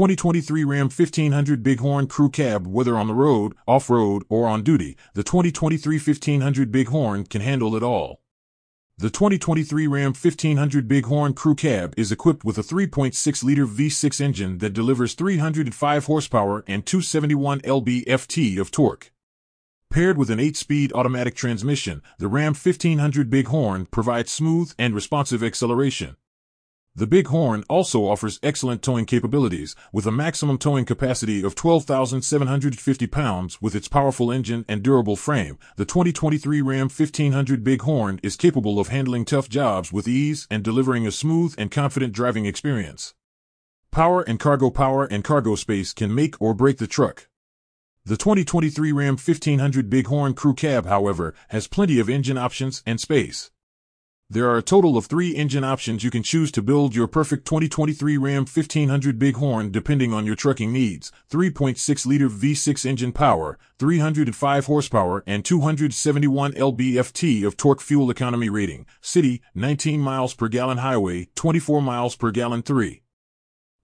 2023 Ram 1500 Big Horn Crew Cab, whether on the road, off-road, or on duty, the 2023 1500 Big Horn can handle it all. The 2023 Ram 1500 Big Horn Crew Cab is equipped with a 3.6-liter V6 engine that delivers 305 horsepower and 271 lb-ft of torque. Paired with an 8-speed automatic transmission, the Ram 1500 Big Horn provides smooth and responsive acceleration. The Big Horn also offers excellent towing capabilities, with a maximum towing capacity of 12,750 pounds with its powerful engine and durable frame. The 2023 Ram 1500 Big Horn is capable of handling tough jobs with ease and delivering a smooth and confident driving experience. Power and cargo power and cargo space can make or break the truck. The 2023 Ram 1500 Big Horn Crew Cab, however, has plenty of engine options and space. There are a total of three engine options you can choose to build your perfect 2023 Ram 1500 Big Horn depending on your trucking needs. 3.6-liter V6 engine power, 305 horsepower, and 271 lb-ft of torque fuel economy rating. City, 19 miles per gallon highway, 24 miles per gallon 3.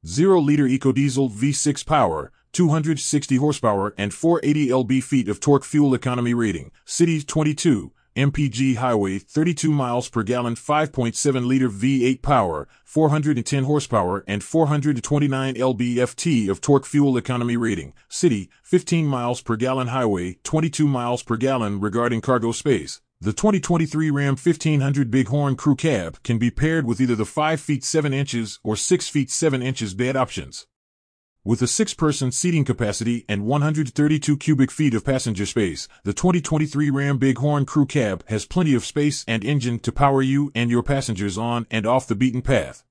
0-liter EcoDiesel V6 power, 260 horsepower, and 480 lb-ft of torque fuel economy rating. City, 22 MPG Highway 32 miles per gallon 5.7 liter V8 power, 410 horsepower and 429 lb-ft of torque fuel economy rating. City 15 miles per gallon highway 22 miles per gallon regarding cargo space. The 2023 Ram 1500 Big Horn Crew Cab can be paired with either the 5 feet 7 inches or 6 feet 7 inches bed options. With a six-person seating capacity and 132 cubic feet of passenger space, the 2023 Ram Big Horn Crew Cab has plenty of space and engine to power you and your passengers on and off the beaten path.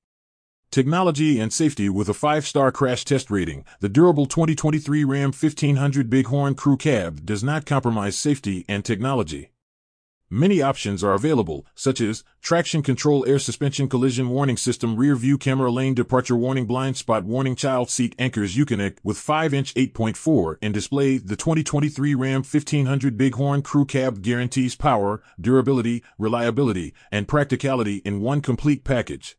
Technology and safety with a 5-star crash test rating, the durable 2023 Ram 1500 Big Horn Crew Cab does not compromise safety and technology. Many options are available, such as traction control air suspension collision warning system rear view camera lane departure warning blind spot warning child seat anchors Uconnect with 5-inch 8.4 in display. The 2023 Ram 1500 Big Horn Crew Cab guarantees power, durability, reliability, and practicality in one complete package.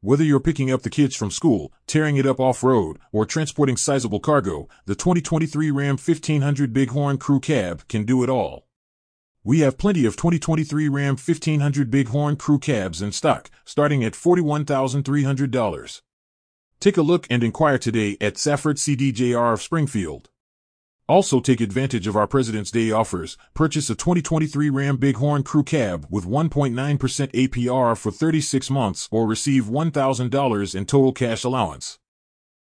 Whether you're picking up the kids from school, tearing it up off-road, or transporting sizable cargo, the 2023 Ram 1500 Big Horn Crew Cab can do it all. We have plenty of 2023 Ram 1500 Big Horn crew cabs in stock, starting at $41,300. Take a look and inquire today at Safford CDJR of Springfield. Also take advantage of our President's Day offers. Purchase a 2023 Ram Big Horn Crew Cab with 1.9% APR for 36 months or receive $1,000 in total cash allowance.